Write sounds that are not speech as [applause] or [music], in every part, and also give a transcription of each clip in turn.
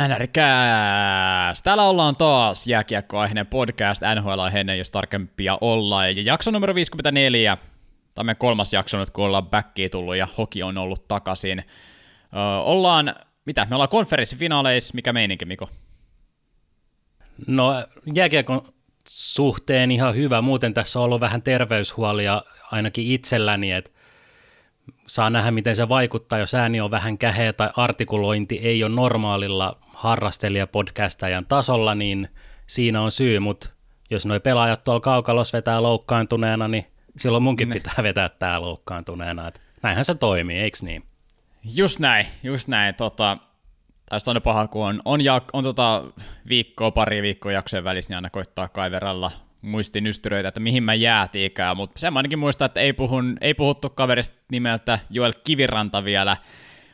NRKääs! Täällä ollaan taas jääkiekkoaiheinen podcast NHL-aiheinen, jos tarkempia ollaan. Ja jakso numero 54. Tämä on meidän kolmas jakso nyt, kun ollaan backiin tullut ja hoki on ollut takaisin. Öö, ollaan, mitä, me ollaan konferenssifinaaleissa, mikä meininki, Miko? No jääkiekon suhteen ihan hyvä. Muuten tässä on ollut vähän terveyshuolia ainakin itselläni, että saa nähdä, miten se vaikuttaa, jos ääni on vähän käheä tai artikulointi ei ole normaalilla harrastelija-podcastajan tasolla, niin siinä on syy, mutta jos noi pelaajat tuolla kaukalossa vetää loukkaantuneena, niin silloin munkin ne. pitää vetää tää loukkaantuneena. Et näinhän se toimii, eikö niin? Just näin, just näin. Tota, tästä on paha, kun on, on, jak, on tota viikkoa, pari viikkoa jaksojen välissä, niin aina koittaa kaiveralla muistin ystyröitä, että mihin mä jäätiikään, mutta sen ainakin muistaa, että ei, puhun, ei puhuttu kaverista nimeltä Joel Kiviranta vielä.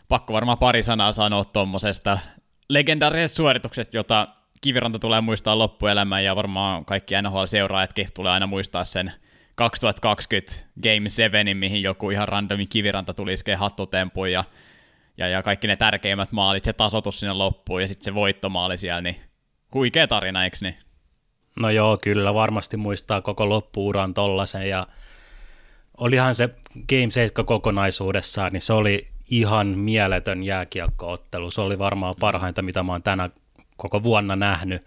Pakko varmaan pari sanaa sanoa tuommoisesta legendaarisesta suorituksesta, jota Kiviranta tulee muistaa loppuelämään, ja varmaan kaikki NHL-seuraajatkin tulee aina muistaa sen 2020 Game 7, mihin joku ihan randomi Kiviranta tuli iskee hattutempuun, ja, ja, ja kaikki ne tärkeimmät maalit, se tasotus sinne loppuun, ja sitten se voittomaali siellä, niin huikea tarina, eikö niin? No joo, kyllä varmasti muistaa koko loppuuran tollasen ja olihan se Game 7 kokonaisuudessaan, niin se oli ihan mieletön jääkiekkoottelu. Se oli varmaan parhainta, mitä mä oon tänä koko vuonna nähnyt.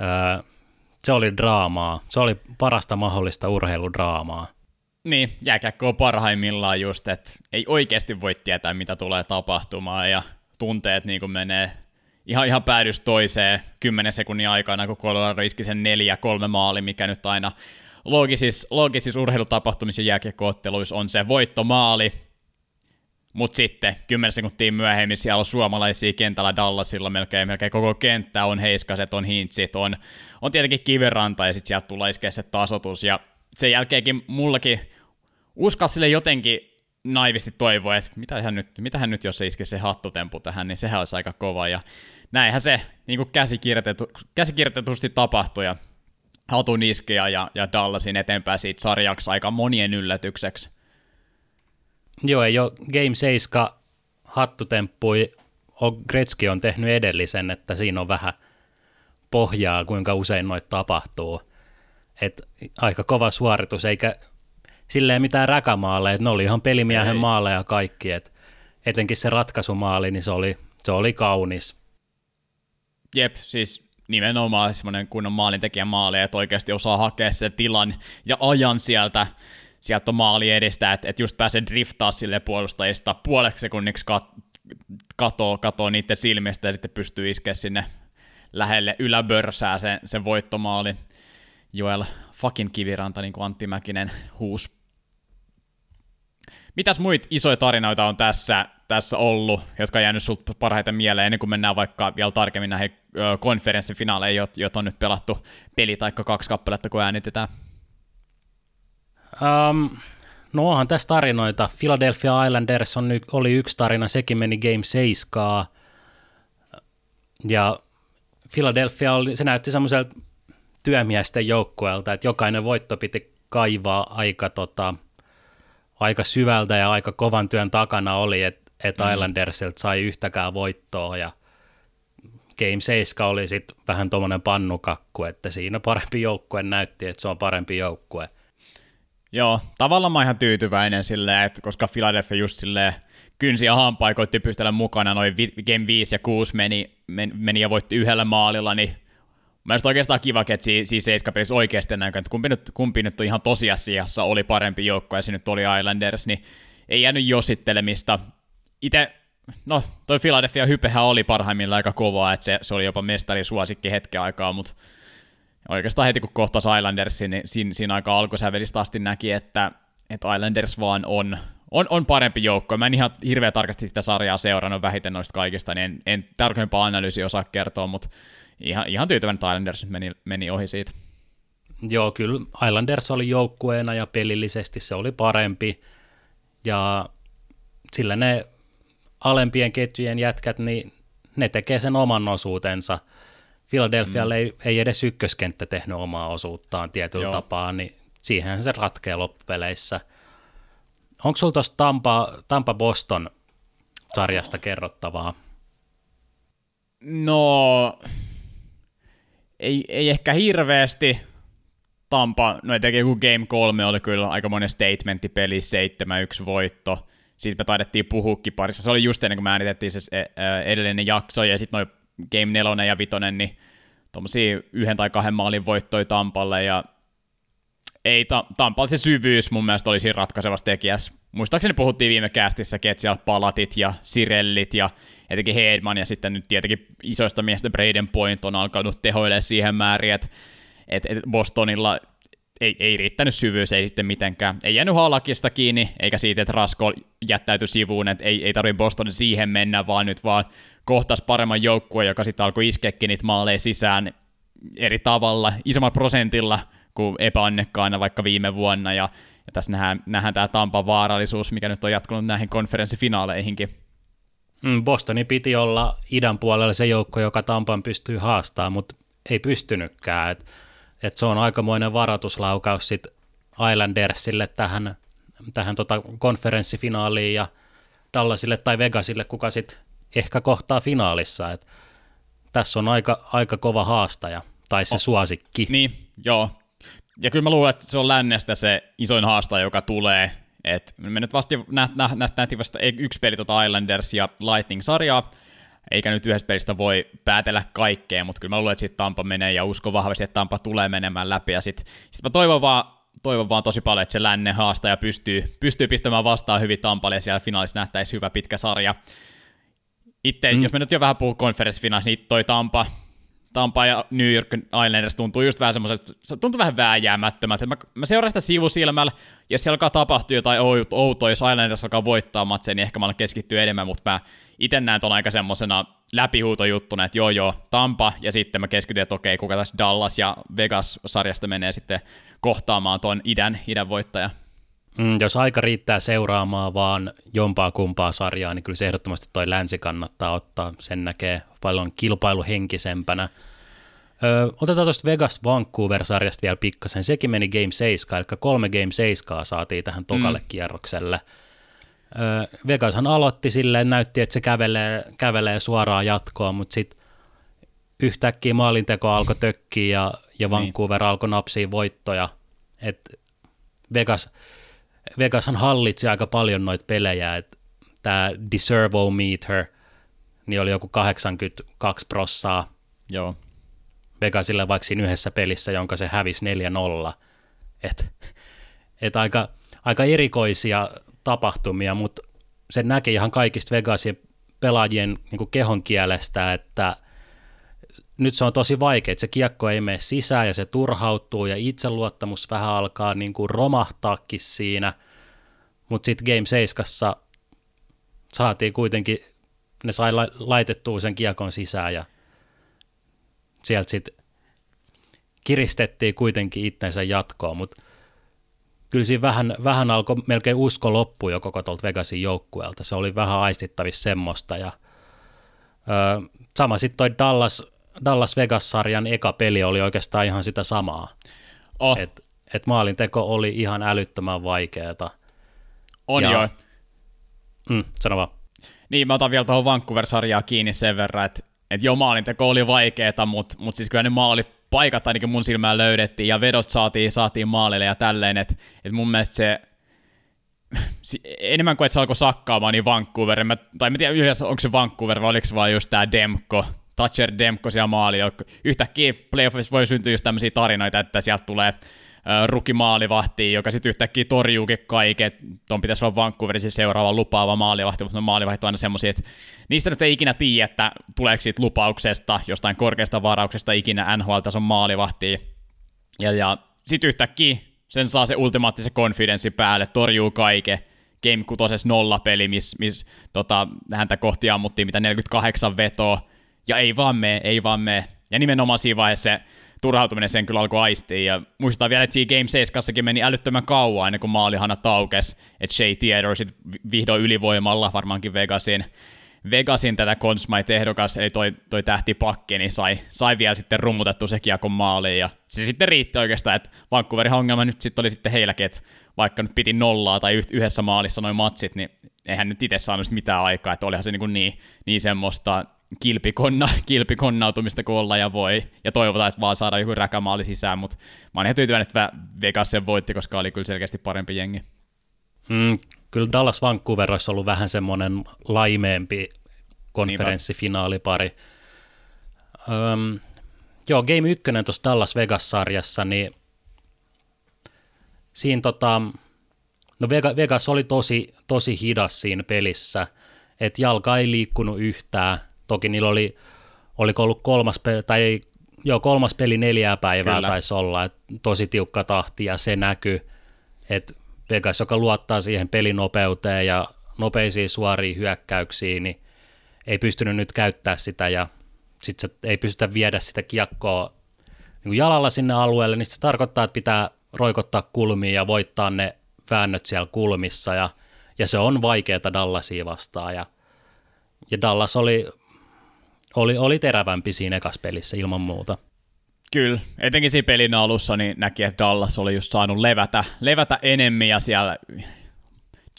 Öö, se oli draamaa. Se oli parasta mahdollista urheiludraamaa. Niin, jääkiekko on parhaimmillaan just, että ei oikeasti voi tietää, mitä tulee tapahtumaan ja tunteet niin kuin menee ihan, ihan päädys toiseen 10 sekunnin aikana, kun Colorado iski sen neljä kolme maali, mikä nyt aina loogisissa, loogisissa urheilutapahtumissa ja jääkiekkootteluissa on se voittomaali, mutta sitten 10 sekuntia myöhemmin siellä on suomalaisia kentällä Dallasilla, melkein, melkein koko kenttä on heiskaset, on hintsit, on, on tietenkin kiveranta ja sitten sieltä tulee iskeä se tasotus ja sen jälkeenkin mullakin uskal sille jotenkin naivisti toivoa, että mitähän nyt, mitähän nyt jos se iskisi se hattutempu tähän, niin sehän olisi aika kova. Ja näinhän se niin kuin käsikirjoitetu, käsikirjoitetusti tapahtui ja hatun iskeä ja, ja Dallasin eteenpäin siitä sarjaksi aika monien yllätykseksi. Joo, ei ole Game 7 hattutemppui, Gretzky on tehnyt edellisen, että siinä on vähän pohjaa, kuinka usein noita tapahtuu. Et aika kova suoritus, eikä silleen mitään räkämaaleja, ne oli ihan pelimiehen Ei. maaleja kaikki, et etenkin se ratkaisumaali, niin se oli, se oli kaunis. Jep, siis nimenomaan semmoinen kunnon maalintekijän maali, että oikeasti osaa hakea sen tilan ja ajan sieltä, sieltä maali edestä, että, että just pääsee driftaa sille puolustajista puoleksi sekunniksi kat- katoo, katoo niiden silmistä ja sitten pystyy iskeä sinne lähelle yläbörsää sen, sen voittomaali. Joel fucking kiviranta, niin kuin Antti Mäkinen huus. Mitäs muita isoja tarinoita on tässä, tässä ollut, jotka on jäänyt sulta parhaiten mieleen, ennen kuin mennään vaikka vielä tarkemmin näihin konferenssifinaaleihin, joita on nyt pelattu peli tai kaksi kappaletta, kun äänitetään? Um, no onhan tässä tarinoita. Philadelphia Islanders on, oli yksi tarina, sekin meni Game 7. Ja Philadelphia oli, se näytti semmoiselta työmiesten joukkueelta, että jokainen voitto piti kaivaa aika, tota, aika syvältä ja aika kovan työn takana oli, että et mm. Islandersilta sai yhtäkään voittoa ja Game 7 oli sitten vähän tuommoinen pannukakku, että siinä parempi joukkue näytti, että se on parempi joukkue. Joo, tavallaan mä ihan tyytyväinen silleen, että koska Philadelphia just silleen kynsi ja hampaa koitti pystellä mukana, noin Game 5 ja 6 meni, meni ja voitti yhdellä maalilla, niin Mä oikeastaan kiva, että siinä, siinä seiskapelissä oikeasti näin, että kumpi nyt, kumpi nyt on ihan tosiasiassa oli parempi joukko ja se nyt oli Islanders, niin ei jäänyt josittelemista. Itse, no toi Philadelphia hypehän oli parhaimmillaan aika kovaa, että se, se oli jopa suosikki hetken aikaa, mutta oikeastaan heti kun kohtasi Islandersin, niin siinä, siinä aika alkusävelistä asti näki, että, että Islanders vaan on, on, on parempi joukko. Mä en ihan hirveän tarkasti sitä sarjaa seurannut vähiten noista kaikista, niin en, en tarkempaa analyysiä osaa kertoa, mutta ihan, ihan tyytyväinen, että Islanders meni, meni ohi siitä. Joo, kyllä Islanders oli joukkueena ja pelillisesti se oli parempi. Ja sillä ne alempien ketjujen jätkät, niin ne tekee sen oman osuutensa. Philadelphialle mm. ei, ei edes ykköskenttä tehnyt omaa osuuttaan tietyllä Joo. tapaa, niin siihen se ratkeaa loppupeleissä. Onko sinulla tuosta Tampa, Tampa Boston sarjasta kerrottavaa? No, ei, ei ehkä hirveästi. Tampa, no etenkin joku Game 3 oli kyllä aika monen statementti peli, 7-1 voitto. Siitä me taidettiin puhuukin parissa. Se oli just ennen kuin me äänitettiin se edellinen jakso, ja sitten noin Game 4 ja 5, niin tuommoisia yhden tai kahden maalin voittoi Tampalle, ja ei, ta- Tampalla se syvyys mun mielestä oli siinä ratkaisevassa tekijässä. Muistaakseni puhuttiin viime kästissä, että siellä Palatit ja Sirellit ja etenkin Hedman ja sitten nyt tietenkin isoista miestä Braden Point on alkanut tehoille siihen määrin, että et, et Bostonilla ei, ei riittänyt syvyys, ei sitten mitenkään. Ei jäänyt halakista kiinni, eikä siitä, että Rasko jättäytyi sivuun, että ei, ei tarvitse Bostonin siihen mennä, vaan nyt vaan kohtas paremman joukkueen, joka sitten alkoi iskeäkin niitä maaleja sisään eri tavalla, isommalla prosentilla kuin epäonnekkaana vaikka viime vuonna, ja, ja tässä nähdään, nähdään tämä Tampan vaarallisuus, mikä nyt on jatkunut näihin konferenssifinaaleihinkin. Mm, Bostoni piti olla idän puolella se joukko, joka Tampan pystyy haastamaan, mutta ei pystynytkään. Et, et se on aikamoinen varoituslaukaus sit Islandersille tähän, tähän tota konferenssifinaaliin ja Dallasille tai Vegasille, kuka sitten ehkä kohtaa finaalissa. Et tässä on aika, aika kova haastaja, tai se oh. suosikki. Niin, joo. Ja kyllä mä luulen, että se on lännestä se isoin haastaja, joka tulee, et me nyt vasta nä, nä, nä, nähtiin vasta yksi peli tuota Islanders ja Lightning-sarjaa, eikä nyt yhdestä pelistä voi päätellä kaikkea, mutta kyllä mä luulen, että sitten Tampa menee ja uskon vahvasti, että Tampa tulee menemään läpi. Ja sitten sit mä toivon vaan, toivon vaan tosi paljon, että se lännen haastaja pystyy, pystyy pistämään vastaan hyvin Tampalle ja siellä finaalissa nähtäisi hyvä pitkä sarja. Itse, mm. jos me nyt jo vähän puhuu konferenssifinaalissa, niin toi Tampa, Tampa ja New York Islanders tuntuu just vähän semmoiselta, se tuntuu vähän vääjäämättömältä. Mä, mä seuraan sitä sivusilmällä, ja siellä alkaa tapahtua jotain outoa, jos Islanders alkaa voittaa matseja, niin ehkä mä alan keskittyä enemmän, mutta mä itse näen ton aika semmoisena läpihuutojuttuna, että joo joo, Tampa, ja sitten mä keskityn, että okei, kuka tässä Dallas ja Vegas-sarjasta menee sitten kohtaamaan ton idän, idän voittaja. Mm, jos aika riittää seuraamaan vaan jompaa kumpaa sarjaa, niin kyllä se ehdottomasti toi länsi kannattaa ottaa. Sen näkee paljon kilpailuhenkisempänä. Öö, otetaan tuosta Vegas Vancouver-sarjasta vielä pikkasen. Sekin meni Game 7, eli kolme Game 7 saatiin tähän tokalle mm. kierrokselle. Vegashan aloitti silleen, näytti, että se kävelee, kävelee suoraan jatkoa, mutta sitten yhtäkkiä maalinteko alkoi tökkiä ja, ja niin. Vancouver niin. alkoi napsia voittoja. Et Vegas, Vegashan hallitsi aika paljon noita pelejä, että tämä Deservo-meter, niin oli joku 82 prossaa. Joo. Vegasille vaikka siinä yhdessä pelissä, jonka se hävisi 4-0. Et, et aika, aika erikoisia tapahtumia, mutta se näki ihan kaikista Vegasin pelaajien niin kehon kielestä, että nyt se on tosi vaikea, että se kiekko ei mene sisään ja se turhautuu ja itseluottamus vähän alkaa niin kuin romahtaakin siinä, mutta sitten Game 7 saatiin kuitenkin, ne sai laitettua sen kiekon sisään ja sieltä sitten kiristettiin kuitenkin itsensä jatkoon, mutta kyllä siinä vähän, vähän alkoi melkein usko loppu jo koko tuolta Vegasin joukkueelta. Se oli vähän aistittavissa semmoista. Ja, ö, sama sitten toi Dallas, Dallas Vegas-sarjan eka peli oli oikeastaan ihan sitä samaa. Oh. Et, et maalinteko oli ihan älyttömän vaikeaa. On ja, joo. Mm, sano vaan. Niin, mä otan vielä tuohon Vancouver-sarjaa kiinni sen verran, että et joo, maalinteko oli vaikeeta, mutta mut siis kyllä ne maali paikat ainakin mun silmään löydettiin ja vedot saatiin, saatiin maalille ja tälleen, että et mun mielestä se enemmän kuin että se alkoi sakkaamaan, niin Vancouver, mä, tai en tiedä yhdessä onko se Vancouver vai oliko se vaan just tämä Demko, Thatcher Demko siellä maali, yhtäkkiä playoffissa voi syntyä just tämmöisiä tarinoita, että sieltä tulee rukimaalivahti, joka sitten yhtäkkiä torjuukin kaiken. Tuon pitäisi olla Vancouverin siis seuraava lupaava maalivahti, mutta maalivahti on aina semmoisia, että niistä nyt ei ikinä tiedä, että tuleeko siitä lupauksesta, jostain korkeasta varauksesta ikinä NHL-tason maalivahti. Ja, ja sitten yhtäkkiä sen saa se ultimaattisen konfidenssi päälle, torjuu kaiken. Game 6 nolla peli, missä mis, tota, häntä kohti ammuttiin mitä 48 vetoa, ja ei vaan me, ei vaan me. Ja nimenomaan siinä vaiheessa se turhautuminen sen kyllä alkoi aistia. Ja muistetaan vielä, että siinä Game 7 meni älyttömän kauan ennen kuin maalihana taukes, että Shea Theodore sitten vihdoin ylivoimalla varmaankin Vegasin, Vegasin tätä Consmite-ehdokas, eli toi, toi tähtipakki, niin sai, sai vielä sitten rummutettu se kiekon maaliin, ja se sitten riitti oikeastaan, että Vancouverin ongelma nyt sitten oli sitten heilläkin, että vaikka nyt piti nollaa tai yhdessä maalissa noin matsit, niin eihän nyt itse saanut mitään aikaa, että olihan se niin, niin, niin semmoista kilpikonna, kilpikonnautumista kun olla ja voi, ja toivotaan, että vaan saadaan joku räkämaali sisään, mutta mä oon ihan tyytyväinen, että Vegas sen voitti, koska oli kyllä selkeästi parempi jengi. Mm, kyllä Dallas Vancouver olisi ollut vähän semmoinen laimeempi konferenssifinaalipari. Öm, joo, Game 1 tuossa Dallas Vegas-sarjassa, niin siinä tota, no Vegas oli tosi, tosi hidas siinä pelissä, että jalka ei liikkunut yhtään, toki niillä oli, oliko ollut kolmas, peli, tai joo, kolmas peli neljää päivää Kyllä. taisi olla, että tosi tiukka tahti ja se näkyy, että Vegas, joka luottaa siihen pelinopeuteen ja nopeisiin suoriin hyökkäyksiin, niin ei pystynyt nyt käyttää sitä ja sitten ei pystytä viedä sitä kiekkoa niin jalalla sinne alueelle, niin se tarkoittaa, että pitää roikottaa kulmia ja voittaa ne väännöt siellä kulmissa ja, ja se on vaikeaa Dallasia vastaan ja, ja Dallas oli, oli, oli terävämpi siinä ekas pelissä ilman muuta. Kyllä, etenkin siinä pelin alussa niin näki, että Dallas oli just saanut levätä, levätä enemmän ja siellä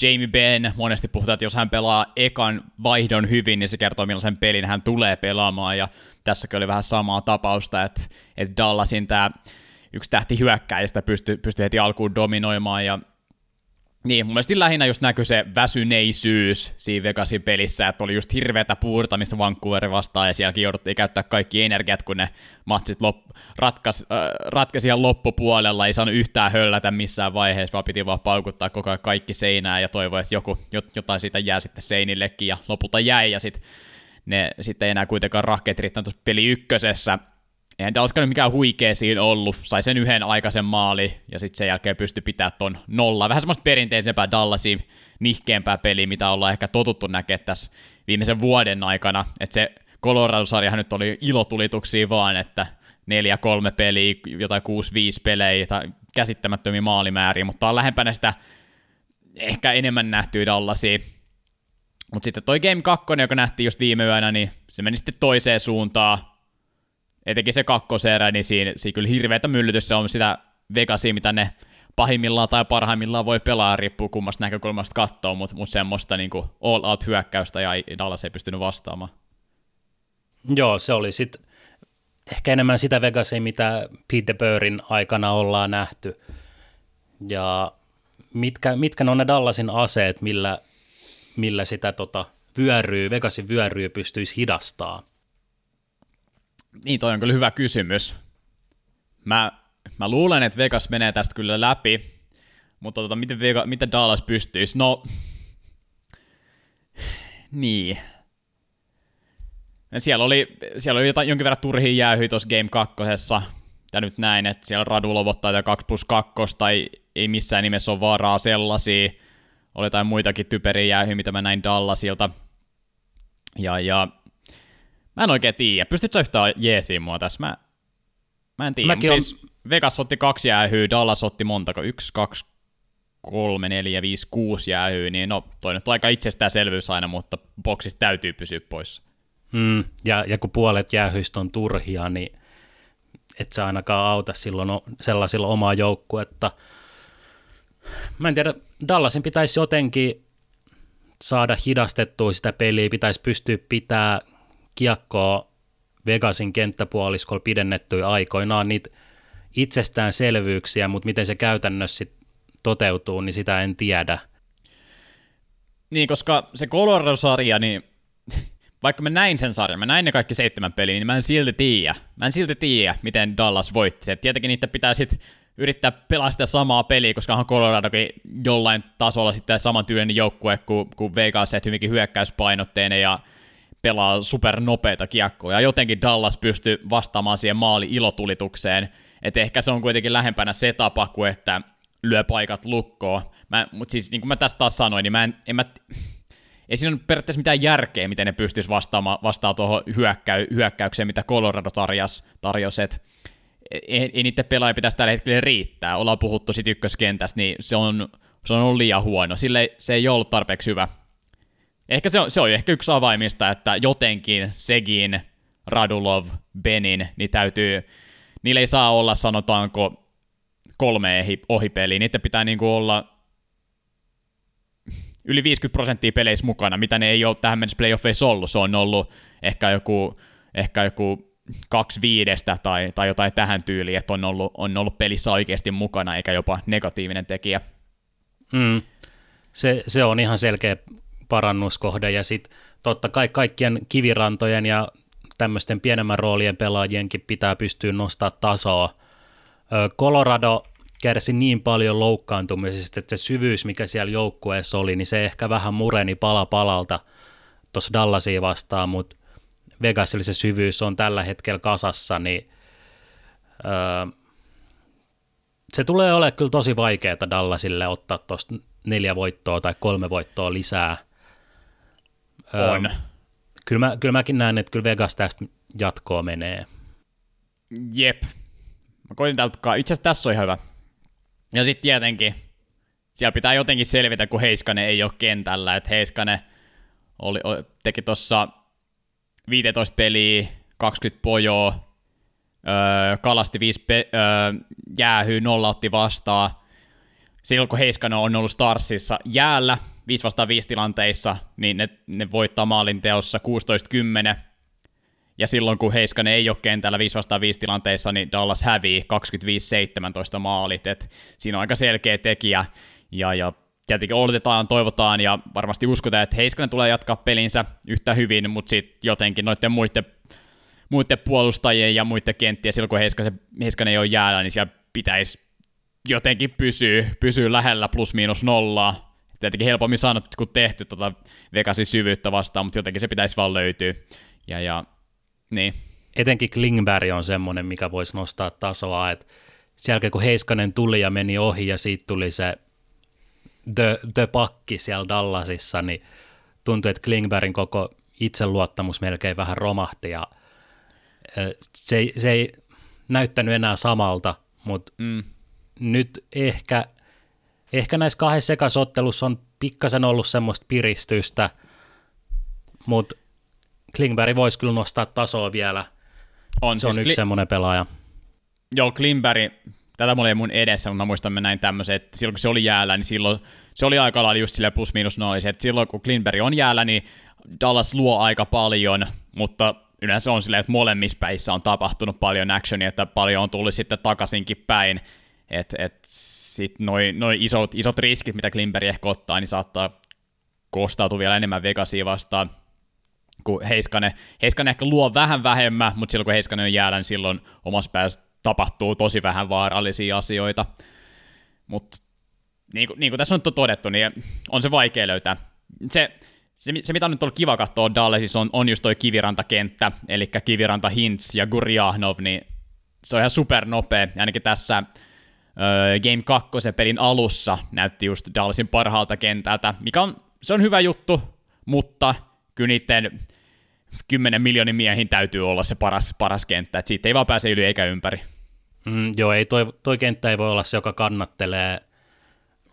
Jamie Benn, monesti puhutaan, että jos hän pelaa ekan vaihdon hyvin, niin se kertoo millaisen pelin hän tulee pelaamaan, ja tässäkin oli vähän samaa tapausta, että, että Dallasin tämä yksi tähti hyökkäistä pystyi, pystyi heti alkuun dominoimaan, ja niin, mun mielestä lähinnä just näkyy se väsyneisyys siinä Vegasin pelissä, että oli just hirveätä puurtamista Vancouverin vastaan, ja sielläkin jouduttiin käyttää kaikki energiat, kun ne matsit lop, ratkas, äh, ratkaisi ihan loppupuolella, ei saanut yhtään höllätä missään vaiheessa, vaan piti vaan paukuttaa koko ajan kaikki seinään, ja toivoa, että joku, jotain siitä jää sitten seinillekin, ja lopulta jäi, ja sitten ne sitten ei enää kuitenkaan rahkeet riittänyt peli ykkösessä, eihän tämä olisikaan mikään huikea siinä ollut, sai sen yhden aikaisen maali, ja sitten sen jälkeen pystyi pitää ton nolla. Vähän semmoista perinteisempää Dallasia, nihkeämpää peliä, mitä ollaan ehkä totuttu näkemään tässä viimeisen vuoden aikana, että se Colorado-sarjahan nyt oli ilotulituksia vaan, että neljä kolme peliä, jotain 6-5 pelejä, tai käsittämättömiä maalimääriä, mutta on lähempänä sitä ehkä enemmän nähtyä Dallasia. Mutta sitten toi Game 2, joka nähtiin just viime yönä, niin se meni sitten toiseen suuntaan, etenkin se kakkoserä, niin siinä, siinä kyllä hirveätä myllytys se on sitä Vegasia, mitä ne pahimmillaan tai parhaimmillaan voi pelaa, riippuu kummasta näkökulmasta katsoa, mutta mut semmoista niin all out hyökkäystä ja Dallas ei pystynyt vastaamaan. Joo, se oli sitten ehkä enemmän sitä Vegasia, mitä Pete Burrin aikana ollaan nähty. Ja mitkä, mitkä ne on ne Dallasin aseet, millä, millä sitä tota, vyöryy, Vegasin vyöryy pystyisi hidastaa? Niin, toi on kyllä hyvä kysymys. Mä, mä luulen, että Vegas menee tästä kyllä läpi, mutta tota, miten, Vega, miten Dallas pystyisi? No, niin. Siellä oli, siellä oli jotain, jonkin verran turhia jäähyä tuossa Game 2. Ja nyt näin, että siellä Radulov ottaa 2 plus 2, tai ei missään nimessä ole varaa sellaisia. Oli jotain muitakin typeriä jäähyä, mitä mä näin Dallasilta. Ja, ja Mä en oikein tiedä. Pystytkö sä yhtään jeesiin mua tässä? Mä, mä en tiedä. Mäkin on... siis Vegas otti kaksi jäähyä, Dallas otti montako? Yksi, kaksi, kolme, neljä, viisi, kuusi jäähyä, niin no toi nyt on aika itsestäänselvyys aina, mutta boksista täytyy pysyä pois. Mm, ja, ja kun puolet jäähyistä on turhia, niin et sä ainakaan auta silloin sellaisilla omaa joukkuetta. Mä en tiedä, Dallasin pitäisi jotenkin saada hidastettua sitä peliä, pitäisi pystyä pitää kiekkoa Vegasin kenttäpuoliskolla pidennettyä aikoinaan niitä itsestäänselvyyksiä, mutta miten se käytännössä sit toteutuu, niin sitä en tiedä. Niin, koska se Colorado-sarja, niin [laughs] vaikka mä näin sen sarjan, mä näin ne kaikki seitsemän peliä, niin mä en silti tiedä. Mä en silti tiedä, miten Dallas voitti. Et tietenkin niitä pitää sitten yrittää pelaa sitä samaa peliä, koska onhan Coloradokin jollain tasolla sitten samantyylinen joukkue kuin, kuin Vegas, että hyvinkin hyökkäyspainotteinen ja pelaa supernopeita kiekkoja. Jotenkin Dallas pystyy vastaamaan siihen maali ilotulitukseen, että ehkä se on kuitenkin lähempänä se tapa kuin että lyö paikat lukkoon. Mutta siis niin kuin mä tästä taas sanoin, niin mä en, en mä, [sniffs] ei siinä ole periaatteessa mitään järkeä, miten ne pystyisi vastaamaan vastaa tuohon hyökkäy, hyökkäykseen, mitä Colorado tarjosi, tarjosi että ei, ei niiden pelaajia pitäisi tällä hetkellä riittää. Ollaan puhuttu sitten ykköskentästä, niin se on, se on ollut liian huono. Sille se ei ollut tarpeeksi hyvä Ehkä se on, se on ehkä yksi avaimista, että jotenkin Segin, Radulov, Benin, niin täytyy, niillä ei saa olla sanotaanko kolme ohipeliä, niitä pitää niinku olla yli 50 prosenttia peleissä mukana, mitä ne ei ole tähän mennessä playoffeissa ollut. Se on ollut ehkä joku, ehkä joku kaksi viidestä tai, tai jotain tähän tyyliin, että on ollut, on ollut pelissä oikeasti mukana, eikä jopa negatiivinen tekijä. Mm. Se, se on ihan selkeä parannuskohde, ja sitten totta kai kaikkien kivirantojen ja tämmöisten pienemmän roolien pelaajienkin pitää pystyä nostaa tasoa. Colorado kärsi niin paljon loukkaantumisesta, että se syvyys, mikä siellä joukkueessa oli, niin se ehkä vähän mureni pala palalta tuossa Dallasia vastaan, mutta Vegasilla se syvyys on tällä hetkellä kasassa, niin öö, se tulee olemaan kyllä tosi vaikeaa Dallasille ottaa tuosta neljä voittoa tai kolme voittoa lisää. On. Öö, kyllä, mä, kyllä mäkin näen, että kyllä Vegas tästä jatkoa menee. Jep. Mä koitin täältä, itse asiassa tässä on ihan hyvä. Ja sitten tietenkin, siellä pitää jotenkin selvitä, kun Heiskanen ei ole kentällä, että Heiskanen oli, teki tuossa 15 peliä, 20 pojoa, öö, kalasti 5 pe- öö, jäähyy, nolla otti vastaan. Silloin kun Heiskanen on ollut Starsissa jäällä 5 vastaan 5 tilanteissa, niin ne, ne voittaa maalin teossa 16-10. Ja silloin kun Heiskanen ei ole kentällä 5 vastaan 5 tilanteissa, niin Dallas hävii 25-17 maalit. Et siinä on aika selkeä tekijä. Ja, ja tietenkin odotetaan, toivotaan ja varmasti uskotaan, että Heiskanen tulee jatkaa pelinsä yhtä hyvin, mutta sitten jotenkin noiden muiden, muiden puolustajien ja muiden kenttien, silloin kun Heiskanen, Heiskanen ei ole jäällä, niin siellä pitäisi jotenkin pysyä, pysyä lähellä plus miinus nollaa. Tietenkin helpommin sanottu kuin tehty tuota Vegasin syvyyttä vastaan, mutta jotenkin se pitäisi vaan löytyä. Ja, ja niin. Etenkin Klingberg on semmoinen, mikä voisi nostaa tasoa, että sen jälkeen kun Heiskanen tuli ja meni ohi ja siitä tuli se the, the pakki siellä Dallasissa, niin tuntui, että Klingbergin koko itseluottamus melkein vähän romahti ja se, ei, se ei näyttänyt enää samalta, mutta mm. nyt ehkä, ehkä näissä kahdessa sekasottelussa on pikkasen ollut semmoista piristystä, mutta Klingberg voisi kyllä nostaa tasoa vielä. On, se siis on yksi Kli- semmoinen pelaaja. Joo, Klingberg tätä mulla ei mun edessä, mutta mä muistan mä näin tämmöisen, että silloin kun se oli jäällä, niin silloin se oli aika lailla just sille plus miinus nollisi, että silloin kun Klinberg on jäällä, niin Dallas luo aika paljon, mutta yleensä on silleen, että molemmissa päissä on tapahtunut paljon actionia, että paljon on tullut sitten takaisinkin päin, että et sitten noin noi isot, isot riskit, mitä Klimberg ehkä ottaa, niin saattaa kostautua vielä enemmän Vegasia vastaan, kun Heiskanen, Heiskanen ehkä luo vähän vähemmän, mutta silloin kun Heiskanen on jäällä, niin silloin omassa päässä tapahtuu tosi vähän vaarallisia asioita. Mutta niin kuin, niin kuin tässä on todettu, niin on se vaikea löytää. Se, se, se mitä on nyt ollut kiva katsoa Dallasissa, on, on just toi kivirantakenttä, eli kiviranta Hintz ja Gurjahnov, niin se on ihan supernopea, ainakin tässä Game 2 pelin alussa näytti just Dallasin parhaalta kentältä, mikä on, se on hyvä juttu, mutta kyllä niiden 10 miljoonin miehin täytyy olla se paras, paras kenttä, että siitä ei vaan pääse yli eikä ympäri. Mm, joo, ei toi, toi kenttä ei voi olla se, joka kannattelee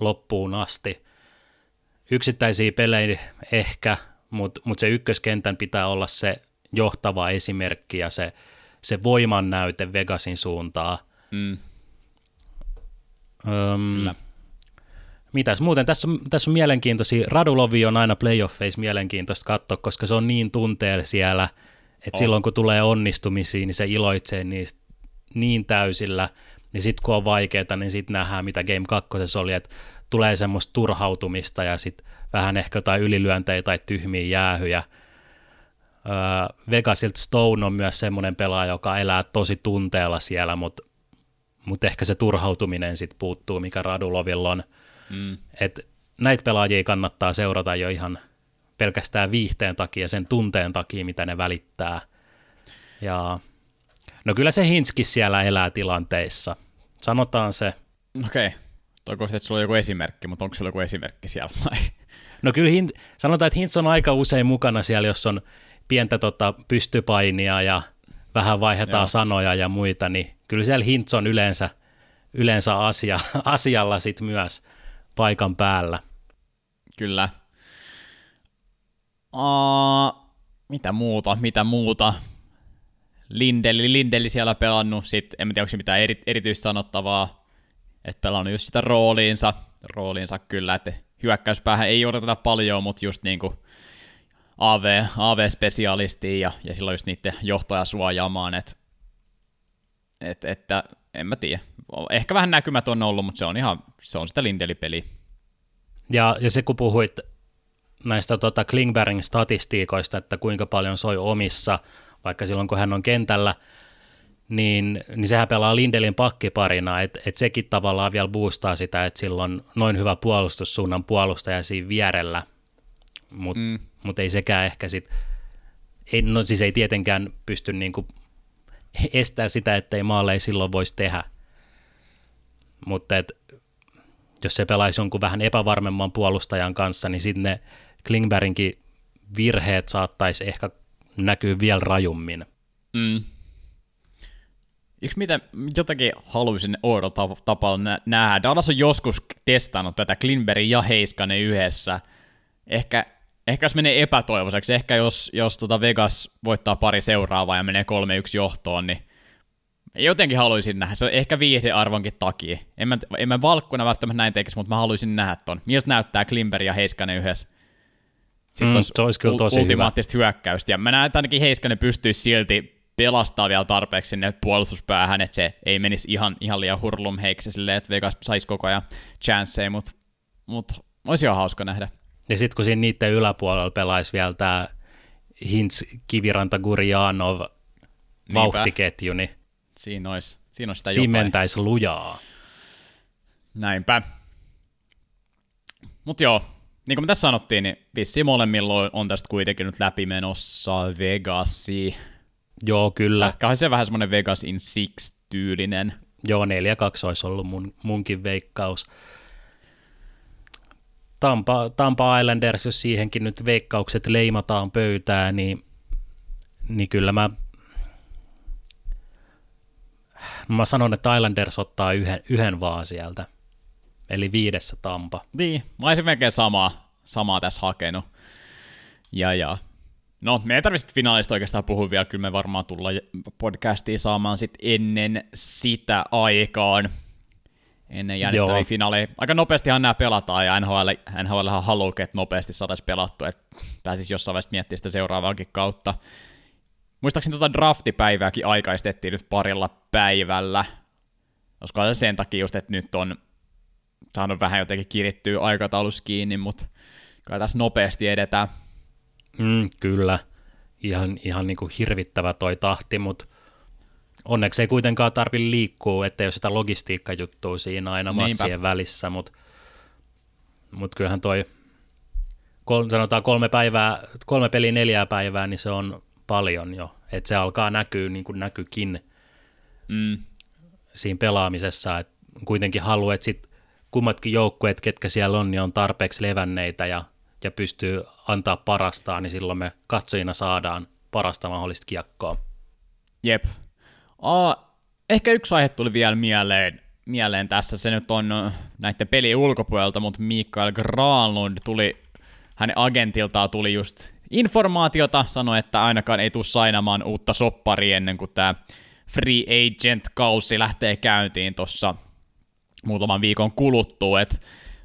loppuun asti. Yksittäisiä pelejä ehkä, mutta mut se ykköskentän pitää olla se johtava esimerkki ja se, se voiman näyte Vegasin suuntaan. Mm. Öm, Kyllä. Mitäs muuten? Tässä on, tässä on mielenkiintoisia. Radulovi on aina playoffeissa mielenkiintoista katsoa, koska se on niin tunteella siellä, että silloin kun tulee onnistumisiin, niin se iloitsee niistä niin täysillä, niin sitten kun on vaikeaa, niin sitten nähdään, mitä Game 2 oli, että tulee semmoista turhautumista ja sitten vähän ehkä jotain ylilyöntejä tai tyhmiä jäähyjä. Öö, Vegasilta Stone on myös semmoinen pelaaja, joka elää tosi tunteella siellä, mutta mut ehkä se turhautuminen sitten puuttuu, mikä Radulovilla on. Mm. Et näitä pelaajia kannattaa seurata jo ihan pelkästään viihteen takia, sen tunteen takia, mitä ne välittää. Ja No kyllä se Hinski siellä elää tilanteissa. Sanotaan se. Okei. Okay. Toiko se, että sulla on joku esimerkki, mutta onko sulla joku esimerkki siellä vai? No kyllä hin, sanotaan, että Hintz on aika usein mukana siellä, jos on pientä tota, pystypainia ja vähän vaihdetaan Joo. sanoja ja muita, niin kyllä siellä Hintz on yleensä, yleensä asia, [laughs] asialla sit myös paikan päällä. Kyllä. Uh, mitä muuta, mitä muuta? Lindeli, Lindeli siellä pelannut, sit, en tiedä onko mitään eri, erityistä sanottavaa, että pelannut just sitä rooliinsa, rooliinsa kyllä, että hyökkäyspäähän ei odoteta paljon, mutta just niin kuin AV, AV-spesialistiin ja, ja silloin just niiden johtoja suojaamaan, että et, että en mä tiedä. Ehkä vähän näkymät on ollut, mutta se on ihan, se on sitä Lindeli-peliä. Ja, ja se kun puhuit näistä tota Klingbergin statistiikoista, että kuinka paljon soi omissa, vaikka silloin kun hän on kentällä, niin, niin sehän pelaa Lindelin pakkiparina, että et sekin tavallaan vielä boostaa sitä, että silloin noin hyvä puolustussuunnan puolustaja siinä vierellä, mutta mm. mut ei sekään ehkä sitten, ei, no siis ei tietenkään pysty niinku estää sitä, ettei maalle ei silloin voisi tehdä, mutta et, jos se pelaisi jonkun vähän epävarmemman puolustajan kanssa, niin sitten ne Klingbergin virheet saattaisi ehkä näkyä vielä rajummin. Mm. Yksi mitä jotakin haluaisin oudolla tapalla nähdä, Dallas on joskus testannut tätä Klinbergin ja Heiskanen yhdessä. Ehkä, ehkä jos menee epätoivoiseksi, ehkä jos, jos tota Vegas voittaa pari seuraavaa ja menee 3-1 johtoon, niin jotenkin haluaisin nähdä. Se on ehkä viihdearvonkin takia. En mä, en mä valkkuna välttämättä näin tekisi, mutta mä haluaisin nähdä ton. Miltä näyttää Klimberg ja Heiskanen yhdessä? Sitten mm, olisi kyllä tosi ultimaattista hyvä. hyökkäystä. Ja mä näen, että ainakin Heiskanen pystyisi silti pelastaa vielä tarpeeksi sinne puolustuspäähän, että se ei menisi ihan, ihan liian hurlum heiksi silleen, että Vegas saisi koko ajan chanceja, mutta mut, olisi ihan hauska nähdä. Ja sitten kun siinä niiden yläpuolella pelaisi vielä tämä Hintz, Kiviranta, Gurjanov vauhtiketju, niin siinä olisi, siinä olisi sitä siinä mentäisi lujaa. Näinpä. Mutta joo, niin kuin me tässä sanottiin, niin vissiin molemmilla on tästä kuitenkin nyt läpimenossa Vegasi. Joo, kyllä. Lätkähän se vähän semmoinen Vegas in Six-tyylinen. Joo, 4-2 olisi ollut mun, munkin veikkaus. Tampa, Tampa Islanders, jos siihenkin nyt veikkaukset leimataan pöytään, niin, niin kyllä mä, mä sanon, että Islanders ottaa yhden, yhden vaan sieltä. Eli viidessä Tampa. Niin, mä olisin melkein samaa, samaa tässä hakenut. Ja, ja No, me ei tarvitse finaalista oikeastaan puhua vielä, kyllä me varmaan tullaan podcastiin saamaan sit ennen sitä aikaan, ennen jännittäviä finaaleja. Aika nopeastihan nämä pelataan, ja NHL, NHL haluaa, että nopeasti saataisiin pelattua, että pääsisi jossain vaiheessa miettimään sitä seuraavaakin kautta. Muistaakseni tuota draftipäivääkin aikaistettiin nyt parilla päivällä, koska se sen takia just, että nyt on saanut vähän jotenkin kirittyä aikataulus kiinni, mutta kyllä tässä nopeasti edetään. Mm, kyllä, ihan, ihan niin kuin hirvittävä toi tahti, mutta onneksi ei kuitenkaan tarvi liikkua, ettei ole sitä logistiikkajuttua siinä aina Niinpä. matsien välissä, mutta mut kyllähän toi, kol, sanotaan kolme, päivää, kolme peliä neljää päivää, niin se on paljon jo, että se alkaa näkyä niin kuin näkykin mm. siinä pelaamisessa, että kuitenkin haluat, että sit kummatkin joukkueet, ketkä siellä on, niin on tarpeeksi levänneitä ja ja pystyy antaa parastaan, niin silloin me katsojina saadaan parasta mahdollista kiekkoa. Jep. Uh, ehkä yksi aihe tuli vielä mieleen, mieleen tässä, se nyt on näiden pelien ulkopuolelta, mutta Mikael Granlund tuli, hänen agentiltaan tuli just informaatiota, sanoi, että ainakaan ei tule sainamaan uutta sopparia ennen kuin tämä free agent-kausi lähtee käyntiin tuossa muutaman viikon kuluttua, että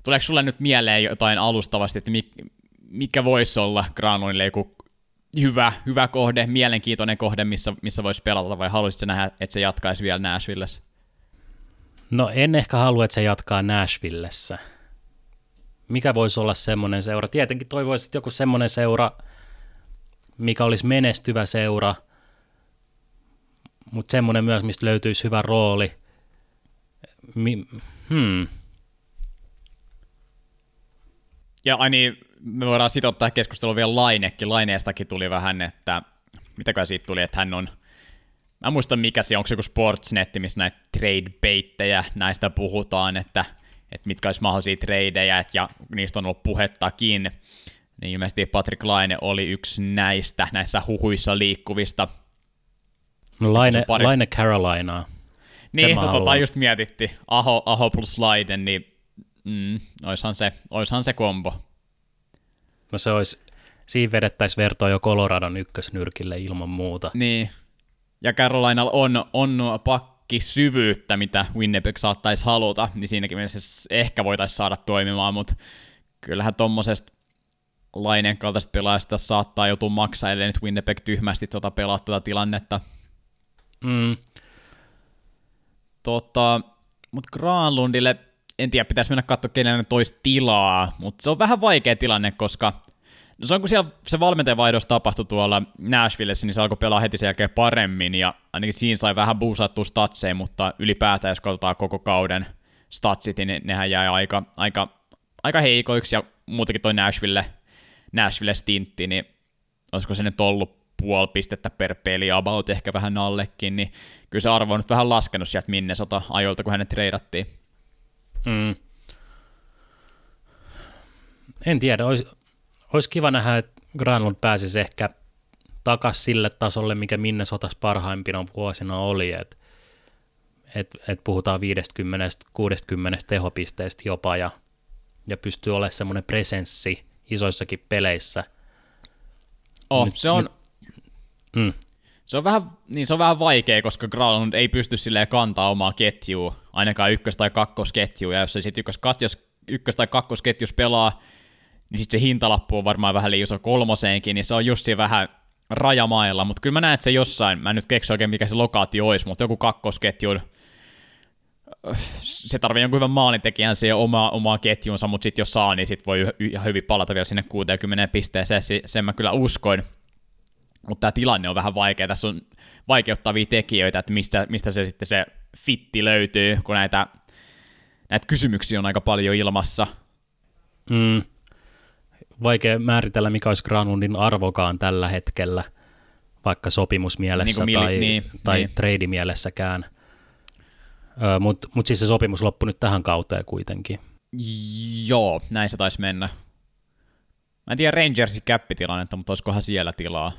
Tuleeko sulle nyt mieleen jotain alustavasti, että mikä voisi olla Granlundille joku hyvä, hyvä kohde, mielenkiintoinen kohde, missä, missä voisi pelata, vai haluaisitko nähdä, että se jatkaisi vielä Nashvillessä? No en ehkä halua, että se jatkaa Nashvillessä. Mikä voisi olla semmoinen seura? Tietenkin toivoisit joku semmoinen seura, mikä olisi menestyvä seura, mutta semmoinen myös, mistä löytyisi hyvä rooli. Mi- hmm. Ja ai niin, me voidaan sitten ottaa keskustelua vielä Lainekin. Laineestakin tuli vähän, että mitäkään siitä tuli, että hän on Mä muistan mikä se on, onko se joku Sportsnet, missä näitä trade-baittejä, näistä puhutaan, että, että mitkä olisi mahdollisia tradeja, ja niistä on ollut puhettakin. Niin ilmeisesti Patrick Laine oli yksi näistä, näissä huhuissa liikkuvista. No Laine, pari... Laine Carolinaa. Niin, no, tota just mietitti. Aho, Aho plus Laine, niin Mm, oishan se, oishan se kombo. No se olisi, siinä vedettäisiin vertoa jo Coloradon ykkösnyrkille ilman muuta. Niin, ja Carolinalla on, on pakki syvyyttä, mitä Winnipeg saattaisi haluta, niin siinäkin mielessä ehkä voitaisiin saada toimimaan, mutta kyllähän tuommoisesta Lainen kaltaisesta pelaajasta saattaa joutua maksaa, ellei nyt Winnipeg tyhmästi tuota pelaa tuota tilannetta. Mm. Tota, mutta Granlundille, en tiedä, pitäisi mennä katsoa, kenelle toisi tilaa, mutta se on vähän vaikea tilanne, koska no se on kun siellä se valmentajavaihdos tapahtui tuolla Nashvillessä, niin se alkoi pelaa heti sen jälkeen paremmin, ja ainakin siinä sai vähän buusattua statseja, mutta ylipäätään, jos katsotaan koko kauden statsit, niin nehän jäi aika, aika, aika heikoiksi, ja muutenkin toi Nashville, Nashville stintti, niin olisiko se nyt ollut puoli pistettä per peli, about ehkä vähän allekin, niin kyllä se arvo on nyt vähän laskenut sieltä Minnesota ajoilta, kun hänet treidattiin. Mm. En tiedä, olisi, olisi kiva nähdä, että Granlund pääsisi ehkä takaisin sille tasolle, mikä Minnesotas parhaimpina vuosina oli, että et, et puhutaan 50-60 tehopisteestä jopa, ja, ja pystyy olemaan semmoinen presenssi isoissakin peleissä. Oh, nyt, se on, nyt, Mm. Se on, vähän, niin se on vähän vaikea, koska Granlund ei pysty silleen kantaa omaa ketjua, ainakaan ykkös- tai kakkosketjua, ja jos se sitten ykkös, jos ykkös- tai kakkosketjus pelaa, niin sitten se hintalappu on varmaan vähän liian iso kolmoseenkin, niin se on just siinä vähän rajamailla, mutta kyllä mä näen, että se jossain, mä en nyt keksi oikein mikä se lokaatio olisi, mutta joku kakkosketju, se tarvii jonkun hyvän maalintekijän siihen oma, omaa ketjunsa, mutta sitten jos saa, niin sit voi ihan hyvin palata vielä sinne 60 pisteeseen, sen mä kyllä uskoin, mutta tämä tilanne on vähän vaikea, tässä on vaikeuttavia tekijöitä, että mistä, mistä se sitten se fitti löytyy, kun näitä, näitä kysymyksiä on aika paljon ilmassa. Mm. Vaikea määritellä, mikä olisi Granlundin arvokaan tällä hetkellä, vaikka sopimusmielessä niin tai, niin, tai niin. trade-mielessäkään. Mutta mut siis se sopimus loppui nyt tähän kauteen kuitenkin. Joo, näin se taisi mennä. Mä en tiedä Rangersin käppitilannetta, mutta olisikohan siellä tilaa.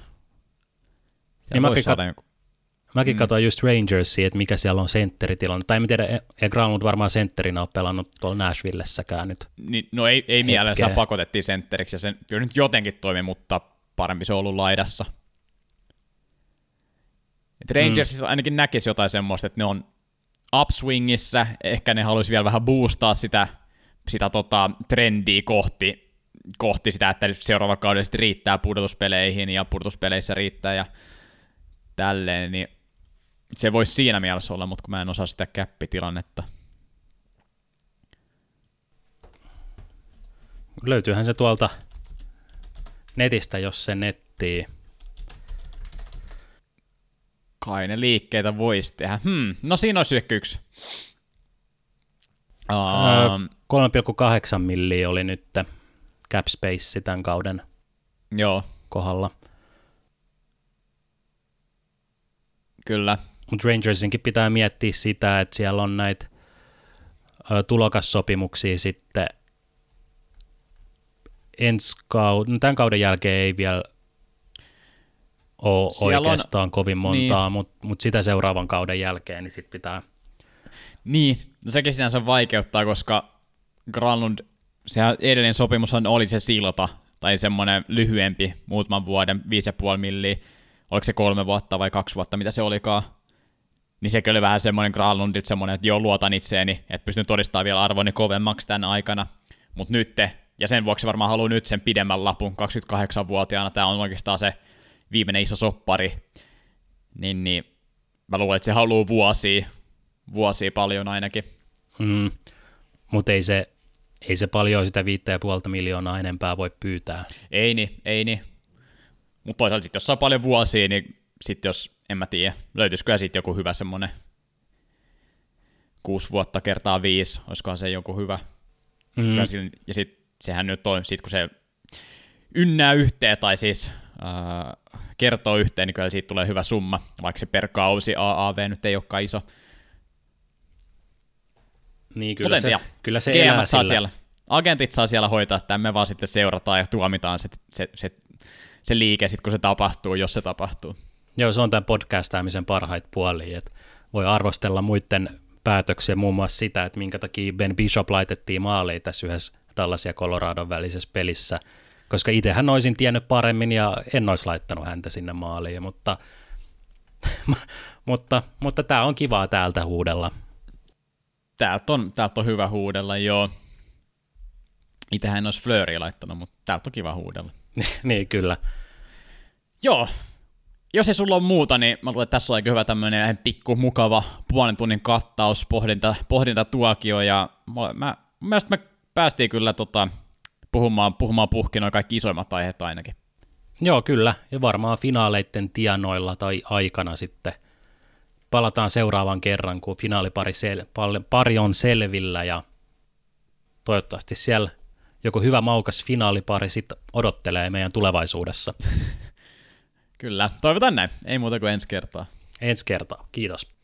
Niin mäkin, kat- mäkin mm. katsoin just Rangersia, että mikä siellä on sentteritilanne. Tai en tiedä, e- ei Granlund varmaan sentterinä ole pelannut tuolla Nashvillessäkään nyt. Niin, no ei, ei mielensä pakotettiin sentteriksi, ja sen kyllä nyt jotenkin toimi, mutta parempi se on ollut laidassa. Et Rangersissa mm. ainakin näkisi jotain semmoista, että ne on upswingissä, ehkä ne haluaisi vielä vähän boostaa sitä, sitä tota, trendiä kohti, kohti sitä, että seuraava kaudella riittää pudotuspeleihin ja pudotuspeleissä riittää ja tälleen, niin se voisi siinä mielessä olla, mutta kun mä en osaa sitä käppitilannetta. Löytyyhän se tuolta netistä, jos se nettii. Kai ne liikkeitä voisi tehdä. Hmm, no siinä olisi ehkä yksi. Um, 3,8 milliä oli nyt cap space tämän kauden Joo. kohdalla. Kyllä. Mutta Rangersinkin pitää miettiä sitä, että siellä on näitä tulokassopimuksia sitten ensi kauden, no tämän kauden jälkeen ei vielä ole siellä oikeastaan on, kovin montaa, niin. mutta mut sitä seuraavan kauden jälkeen niin sit pitää... Niin, no sekin sinänsä vaikeuttaa, koska Granlund, se edellinen sopimushan oli se silta, tai semmoinen lyhyempi, muutaman vuoden, 5,5 milliä, oliko se kolme vuotta vai kaksi vuotta, mitä se olikaan, niin sekin oli vähän semmoinen Granlundit semmoinen, että joo, luotan itseeni, että pystyn todistamaan vielä arvoni kovemmaksi tänä aikana, mutta nyt ja sen vuoksi varmaan haluan nyt sen pidemmän lapun 28-vuotiaana, tämä on oikeastaan se viimeinen iso soppari, niin, niin mä luulen, että se haluaa vuosia, vuosia paljon ainakin. Mm, mutta ei se, ei se paljon sitä viittä ja puolta miljoonaa enempää voi pyytää. Ei niin, ei niin. Mutta toisaalta sitten jos saa paljon vuosia, niin sitten jos, en mä tiedä, löytyisikö sitten joku hyvä semmoinen kuusi vuotta kertaa viisi, olisikohan se joku hyvä. Mm. Ja sitten sehän nyt on, sit kun se ynnää yhteen, tai siis äh, kertoo yhteen, niin kyllä siitä tulee hyvä summa, vaikka se per kausi AAV nyt ei olekaan iso. Niin, kyllä se, kyllä se elää saa siellä. Agentit saa siellä hoitaa, että me vaan sitten seurataan ja tuomitaan se, se, se se liike sitten, kun se tapahtuu, jos se tapahtuu. Joo, se on tämän podcastaamisen parhaita puolia, että voi arvostella muiden päätöksiä, muun muassa sitä, että minkä takia Ben Bishop laitettiin maaliin tässä yhdessä Dallas ja Coloradon välisessä pelissä, koska itsehän olisin tiennyt paremmin ja en olisi laittanut häntä sinne maaliin, mutta, [laughs] mutta, mutta tämä on kivaa täältä huudella. Täältä on, täältä on hyvä huudella, joo. Itsehän en olisi Fleuria laittanut, mutta täältä on kiva huudella. [laughs] niin, kyllä. Joo, jos ei sulla ole muuta, niin mä luulen, että tässä on aika hyvä tämmöinen pikku, mukava puolen tunnin kattaus, pohdinta, pohdinta tuokio, ja mä, mä, mielestä me päästiin kyllä tota, puhumaan, puhumaan puhki noin kaikki isoimmat aiheet ainakin. Joo, kyllä, ja varmaan finaaleiden tienoilla tai aikana sitten palataan seuraavan kerran, kun finaalipari sel- pari on selvillä, ja toivottavasti siellä joku hyvä maukas finaalipari sitten odottelee meidän tulevaisuudessa. [laughs] Kyllä, toivotan näin. Ei muuta kuin ensi kertaa. Ensi kertaa. Kiitos.